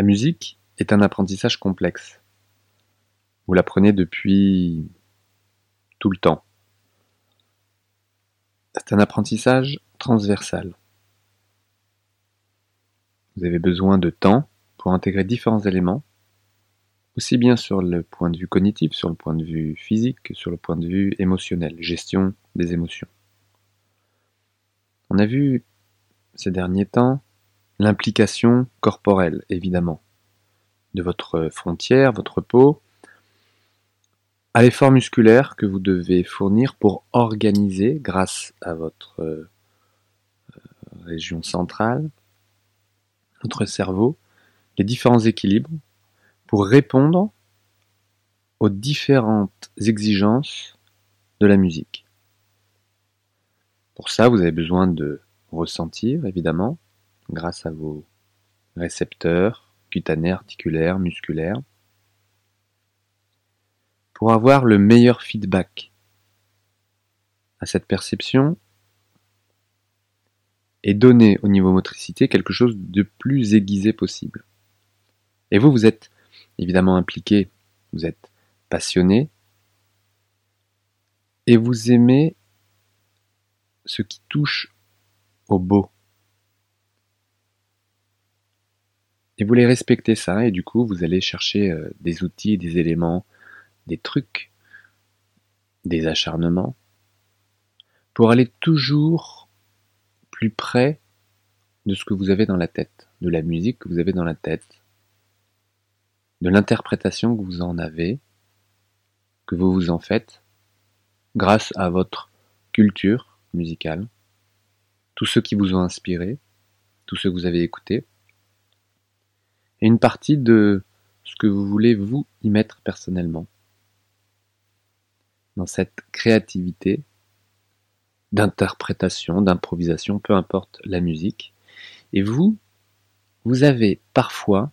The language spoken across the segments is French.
La musique est un apprentissage complexe. Vous l'apprenez depuis tout le temps. C'est un apprentissage transversal. Vous avez besoin de temps pour intégrer différents éléments, aussi bien sur le point de vue cognitif, sur le point de vue physique, que sur le point de vue émotionnel, gestion des émotions. On a vu ces derniers temps l'implication corporelle, évidemment, de votre frontière, votre peau, à l'effort musculaire que vous devez fournir pour organiser, grâce à votre euh, région centrale, notre cerveau, les différents équilibres pour répondre aux différentes exigences de la musique. Pour ça, vous avez besoin de ressentir, évidemment, grâce à vos récepteurs cutanés, articulaires, musculaires, pour avoir le meilleur feedback à cette perception et donner au niveau motricité quelque chose de plus aiguisé possible. Et vous, vous êtes évidemment impliqué, vous êtes passionné, et vous aimez ce qui touche au beau. Et vous voulez respecter ça, et du coup, vous allez chercher euh, des outils, des éléments, des trucs, des acharnements, pour aller toujours plus près de ce que vous avez dans la tête, de la musique que vous avez dans la tête, de l'interprétation que vous en avez, que vous vous en faites, grâce à votre culture musicale, tous ceux qui vous ont inspiré, tous ceux que vous avez écoutés, et une partie de ce que vous voulez vous y mettre personnellement dans cette créativité d'interprétation, d'improvisation, peu importe la musique. Et vous, vous avez parfois,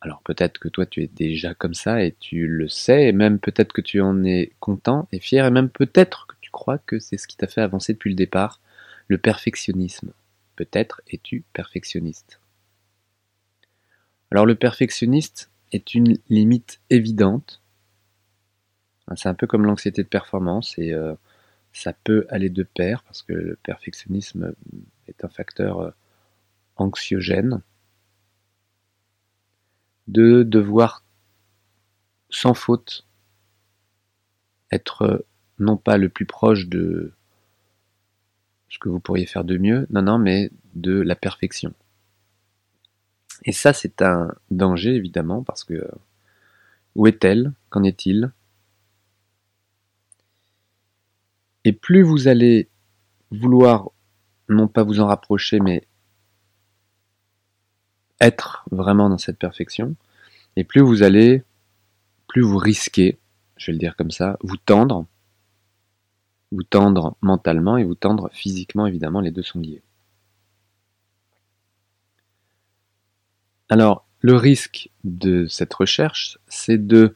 alors peut-être que toi tu es déjà comme ça et tu le sais, et même peut-être que tu en es content et fier, et même peut-être que tu crois que c'est ce qui t'a fait avancer depuis le départ, le perfectionnisme. Peut-être es-tu perfectionniste. Alors le perfectionniste est une limite évidente Hein, c'est un peu comme l'anxiété de performance et euh, ça peut aller de pair parce que le perfectionnisme est un facteur euh, anxiogène de devoir sans faute être euh, non pas le plus proche de ce que vous pourriez faire de mieux, non, non, mais de la perfection. Et ça, c'est un danger, évidemment, parce que où est-elle? Qu'en est-il? Et plus vous allez vouloir non pas vous en rapprocher, mais être vraiment dans cette perfection, et plus vous allez, plus vous risquez, je vais le dire comme ça, vous tendre, vous tendre mentalement et vous tendre physiquement, évidemment, les deux sont liés. Alors, le risque de cette recherche, c'est de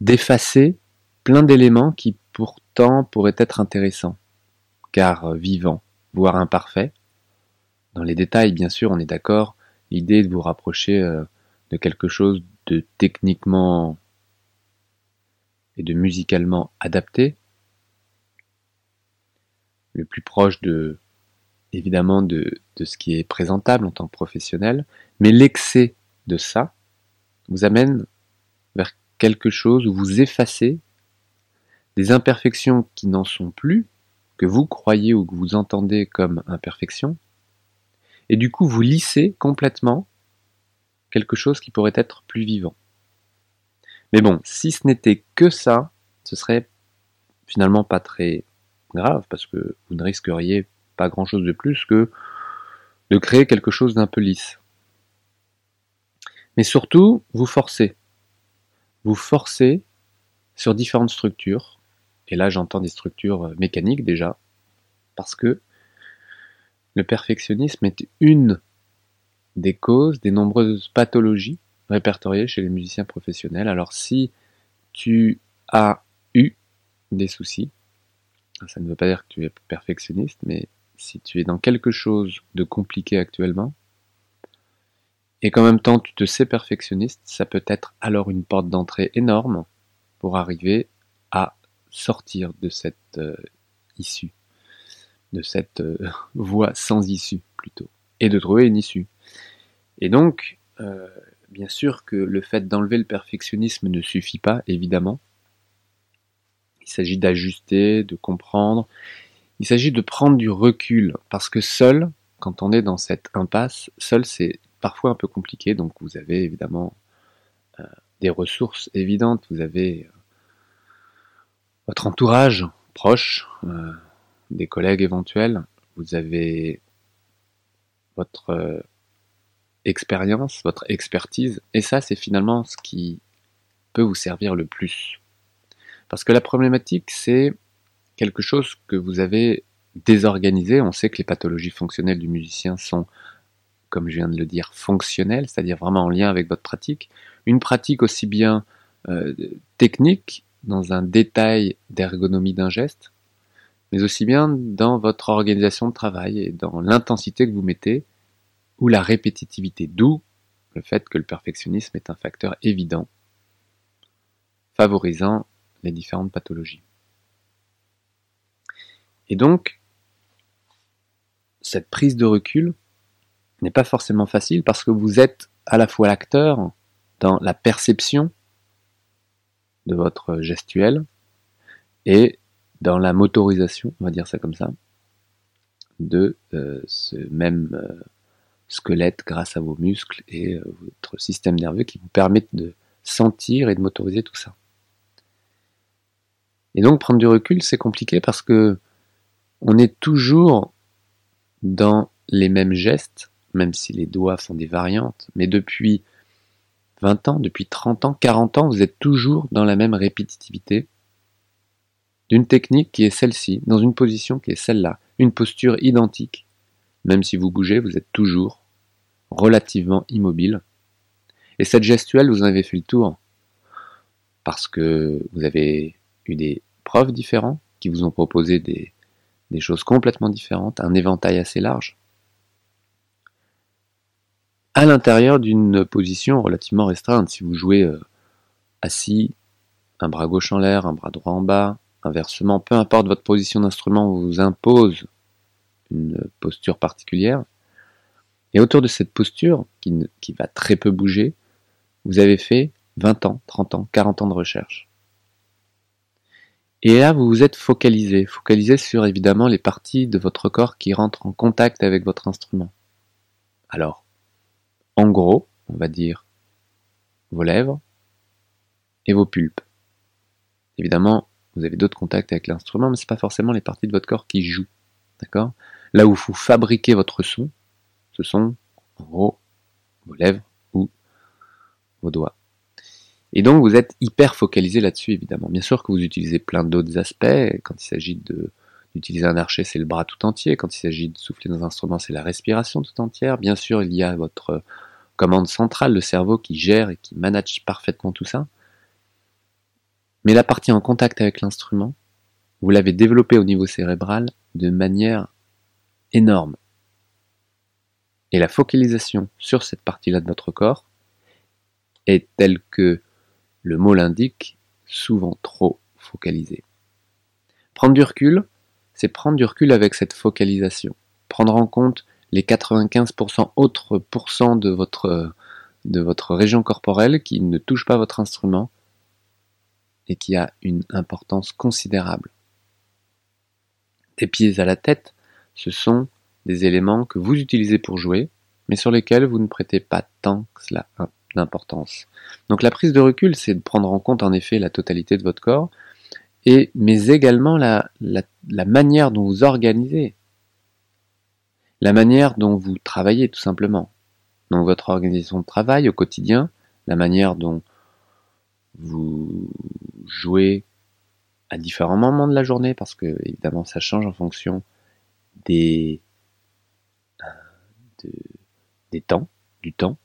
d'effacer plein d'éléments qui pourtant pourraient être intéressants, car vivants, voire imparfaits. Dans les détails, bien sûr, on est d'accord, l'idée de vous rapprocher euh, de quelque chose de techniquement et de musicalement adapté, le plus proche de évidemment de, ce qui est présentable en tant que professionnel, mais l'excès de ça vous amène vers quelque chose où vous effacez des imperfections qui n'en sont plus, que vous croyez ou que vous entendez comme imperfections, et du coup vous lissez complètement quelque chose qui pourrait être plus vivant. Mais bon, si ce n'était que ça, ce serait finalement pas très grave, parce que vous ne risqueriez grand-chose de plus que de créer quelque chose d'un peu lisse. Mais surtout, vous forcez. Vous forcez sur différentes structures, et là, j'entends des structures euh, mécaniques déjà, parce que le perfectionnisme est une des causes des nombreuses pathologies répertoriées chez les musiciens professionnels. Alors si tu as eu des soucis, ça ne veut pas dire que tu es perfectionniste, mais si tu es dans quelque chose de compliqué actuellement, et qu'en même temps tu te sais perfectionniste, ça peut être alors une porte d'entrée énorme pour arriver à sortir de cette euh, issue, de cette euh, voie sans issue plutôt, et de trouver une issue. Et donc, euh, bien sûr que le fait d'enlever le perfectionnisme ne suffit pas, évidemment. Il s'agit d'ajuster, de comprendre. Il s'agit de prendre du recul, parce que seul, quand on est dans cette impasse, seul c'est parfois un peu compliqué, donc vous avez évidemment euh, des ressources évidentes, vous avez euh, votre entourage proche, euh, des collègues éventuels, vous avez votre expérience, votre expertise, et ça c'est finalement ce qui peut vous servir le plus. Parce que la problématique c'est quelque chose que vous avez désorganisé, on sait que les pathologies fonctionnelles du musicien sont comme je viens de le dire, fonctionnel, c'est-à-dire vraiment en lien avec votre pratique. Une pratique aussi bien euh, technique, dans un détail d'ergonomie d'un geste, mais aussi bien dans votre organisation de travail et dans l'intensité que vous mettez ou la répétitivité, d'où le fait que le perfectionnisme est un facteur évident favorisant les différentes pathologies. Et donc, cette prise de recul, n'est pas forcément facile parce que vous êtes à la fois l'acteur dans la perception de votre gestuelle et dans la motorisation, on va dire ça comme ça, de euh, ce même euh, squelette grâce à vos muscles et euh, votre système nerveux qui vous permettent de sentir et de motoriser tout ça. Et donc prendre du recul, c'est compliqué parce que on est toujours dans les mêmes gestes même si les doigts font des variantes, mais depuis 20 ans, depuis 30 ans, 40 ans, vous êtes toujours dans la même répétitivité d'une technique qui est celle-ci, dans une position qui est celle-là, une posture identique. Même si vous bougez, vous êtes toujours relativement immobile. Et cette gestuelle, vous en avez fait le tour parce que vous avez eu des profs différents qui vous ont proposé des, des choses complètement différentes, un éventail assez large à l'intérieur d'une position relativement restreinte. Si vous jouez euh, assis, un bras gauche en l'air, un bras droit en bas, inversement, peu importe votre position d'instrument vous impose une posture particulière. Et autour de cette posture, qui, qui va très peu bouger, vous avez fait 20 ans, 30 ans, 40 ans de recherche. Et là, vous vous êtes focalisé, focalisé sur évidemment les parties de votre corps qui rentrent en contact avec votre instrument. Alors, en gros, on va dire vos lèvres et vos pulpes. Évidemment, vous avez d'autres contacts avec l'instrument, mais ce n'est pas forcément les parties de votre corps qui jouent. D'accord? Là où vous fabriquez votre son, ce sont en gros vos lèvres ou vos doigts. Et donc vous êtes hyper focalisé là-dessus, évidemment. Bien sûr que vous utilisez plein d'autres aspects. Quand il s'agit d'utiliser un archet, c'est le bras tout entier. Quand il s'agit de souffler dans un instrument, c'est la respiration tout entière. Bien sûr, il y a votre commande centrale, le cerveau qui gère et qui manage parfaitement tout ça. Mais la partie en contact avec l'instrument, vous l'avez développée au niveau cérébral de manière énorme. Et la focalisation sur cette partie-là de votre corps est telle que le mot l'indique, souvent trop focalisée. Prendre du recul, c'est prendre du recul avec cette focalisation. Prendre en compte les 95% autres pourcents de votre, de votre région corporelle qui ne touche pas votre instrument et qui a une importance considérable. Des pieds à la tête, ce sont des éléments que vous utilisez pour jouer, mais sur lesquels vous ne prêtez pas tant que cela d'importance. Donc la prise de recul, c'est de prendre en compte en effet la totalité de votre corps, et, mais également la, manière dont vous organisez la manière dont vous travaillez tout simplement. Donc votre organisation de travail au quotidien, la manière dont vous jouez à différents moments de la journée, parce que évidemment ça change en fonction des, des temps, du temps,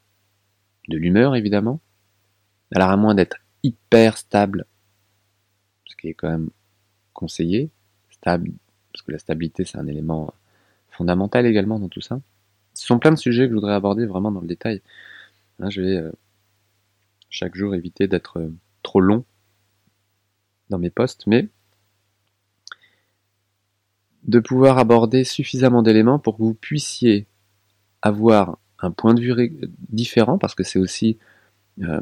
de l'humeur évidemment. Alors à moins d'être hyper stable, ce qui est quand même conseillé, stable, parce que la stabilité c'est un élément fondamental également dans tout ça. Ce sont plein de sujets que je voudrais aborder vraiment dans le détail. Hein, je vais chaque jour éviter d'être trop long dans mes postes, mais de pouvoir aborder suffisamment d'éléments pour que vous puissiez avoir point de vue différent, parce que c'est aussi euh,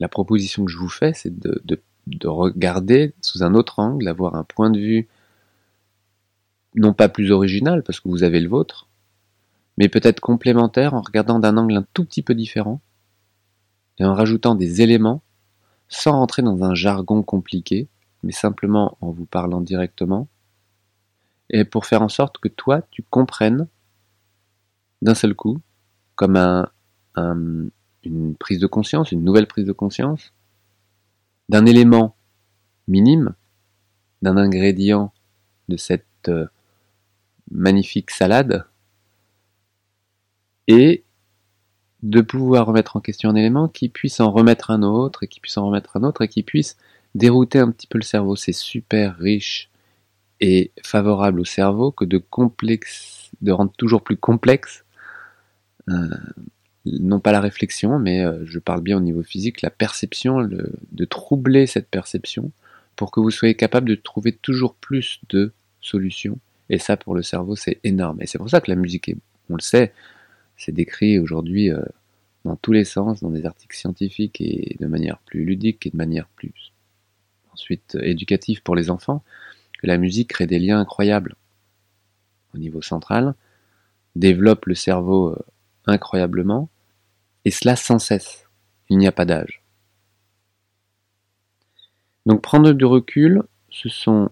la proposition que je vous fais, c'est de, de, regarder sous un autre angle, avoir un point de vue non pas plus original, parce que vous avez le vôtre, mais peut-être complémentaire en regardant d'un angle un tout petit peu différent, et en rajoutant des éléments, sans rentrer dans un jargon compliqué, mais simplement en vous parlant directement, et pour faire en sorte que toi, tu comprennes d'un seul coup, comme un, une prise de conscience, une nouvelle prise de conscience, d'un élément minime, d'un ingrédient de cette euh, magnifique salade, et de pouvoir remettre en question un élément qui puisse en remettre un autre, et qui puisse en remettre un autre, et qui puisse dérouter un petit peu le cerveau. C'est super riche et favorable au cerveau que de rendre toujours plus complexe, non pas la réflexion, mais euh, je parle bien au niveau physique, la perception, de troubler cette perception pour que vous soyez capable de trouver toujours plus de solutions. Et ça, pour le cerveau, c'est énorme. Et c'est pour ça que la musique, est, on le sait, c'est décrit aujourd'hui euh, dans tous les sens, dans des articles scientifiques et de manière plus ludique et de manière plus ensuite éducative pour les enfants la musique crée des liens incroyables au niveau central, développe le cerveau euh, incroyablement, et cela sans cesse. Il n'y a pas d'âge. Donc prendre du recul, ce sont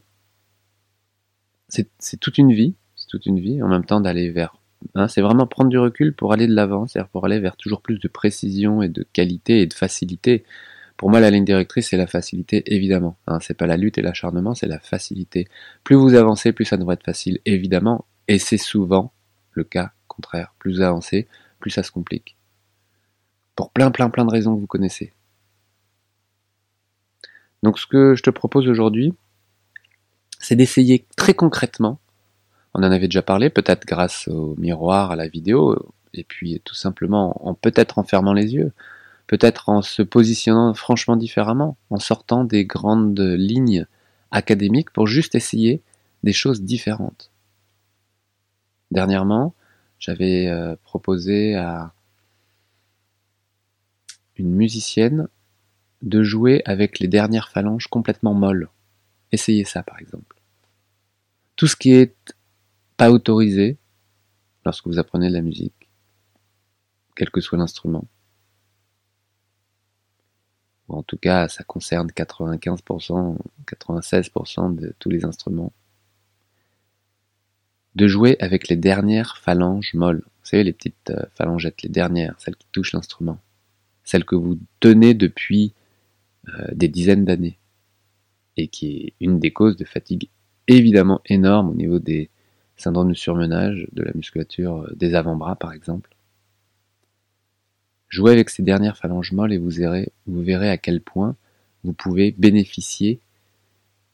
c'est toute une vie, c'est toute une vie en même temps d'aller vers hein, c'est vraiment prendre du recul pour aller de l'avant, c'est-à-dire pour aller vers toujours plus de précision et de qualité et de facilité. Pour moi, la ligne directrice, c'est la facilité, évidemment. Hein, c'est pas la lutte et l'acharnement, c'est la facilité. Plus vous avancez, plus ça devrait être facile, évidemment. Et c'est souvent le cas contraire. Plus vous avancez, plus ça se complique. Pour plein, plein, plein de raisons que vous connaissez. Donc, ce que je te propose aujourd'hui, c'est d'essayer très concrètement. On en avait déjà parlé, peut-être grâce au miroir, à la vidéo, et puis tout simplement en peut-être en fermant les yeux peut-être en se positionnant franchement différemment, en sortant des grandes lignes académiques pour juste essayer des choses différentes. Dernièrement, j'avais euh, proposé à une musicienne de jouer avec les dernières phalanges complètement molles. Essayez ça par exemple. Tout ce qui est pas autorisé lorsque vous apprenez de la musique, quel que soit l'instrument, en tout cas ça concerne 95%, 96% de tous les instruments, de jouer avec les dernières phalanges molles. Vous savez, les petites euh, phalangettes, les dernières, celles qui touchent l'instrument, celles que vous tenez depuis euh, des dizaines d'années, et qui est une des causes de fatigue évidemment énorme au niveau des syndromes de surmenage, de la musculature euh, des avant-bras par exemple. Jouez avec ces dernières phalanges molles et vous verrez, à quel point vous pouvez bénéficier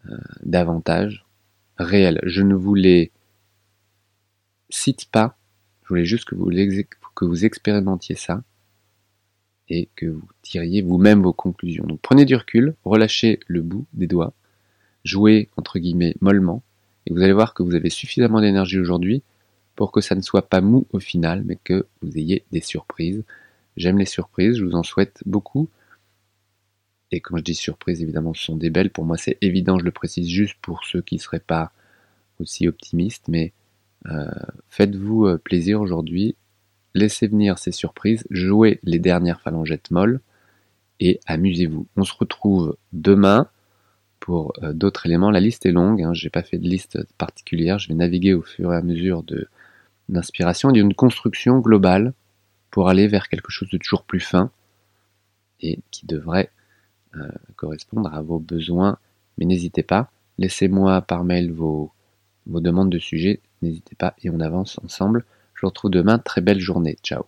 euh, d'avantages réels. Je ne vous les cite pas, je voulais juste que vous, que vous expérimentiez ça et que vous tiriez vous-même vos conclusions. Donc prenez du recul, relâchez le bout des doigts, jouez entre guillemets mollement, et vous allez voir que vous avez suffisamment d'énergie aujourd'hui pour que ça ne soit pas mou au final, mais que vous ayez des surprises. J'aime les surprises, je vous en souhaite beaucoup. Et quand je dis surprises, évidemment, ce sont des belles. Pour moi, c'est évident, je le précise juste pour ceux qui ne seraient pas aussi optimistes. Mais euh, faites-vous euh, plaisir aujourd'hui. Laissez venir ces surprises. Jouez les dernières phalangettes molles. Et amusez-vous. On se retrouve demain pour euh, d'autres éléments. La liste est longue. Hein. Je n'ai pas fait de liste particulière. Je vais naviguer au fur et à mesure de d'inspiration d'une construction globale pour aller vers quelque chose de toujours plus fin et qui devrait correspondre à vos besoins. Mais n'hésitez pas, laissez-moi par mail vos, vos demandes de sujets, n'hésitez pas et on avance ensemble. Je vous retrouve demain, très belle journée, ciao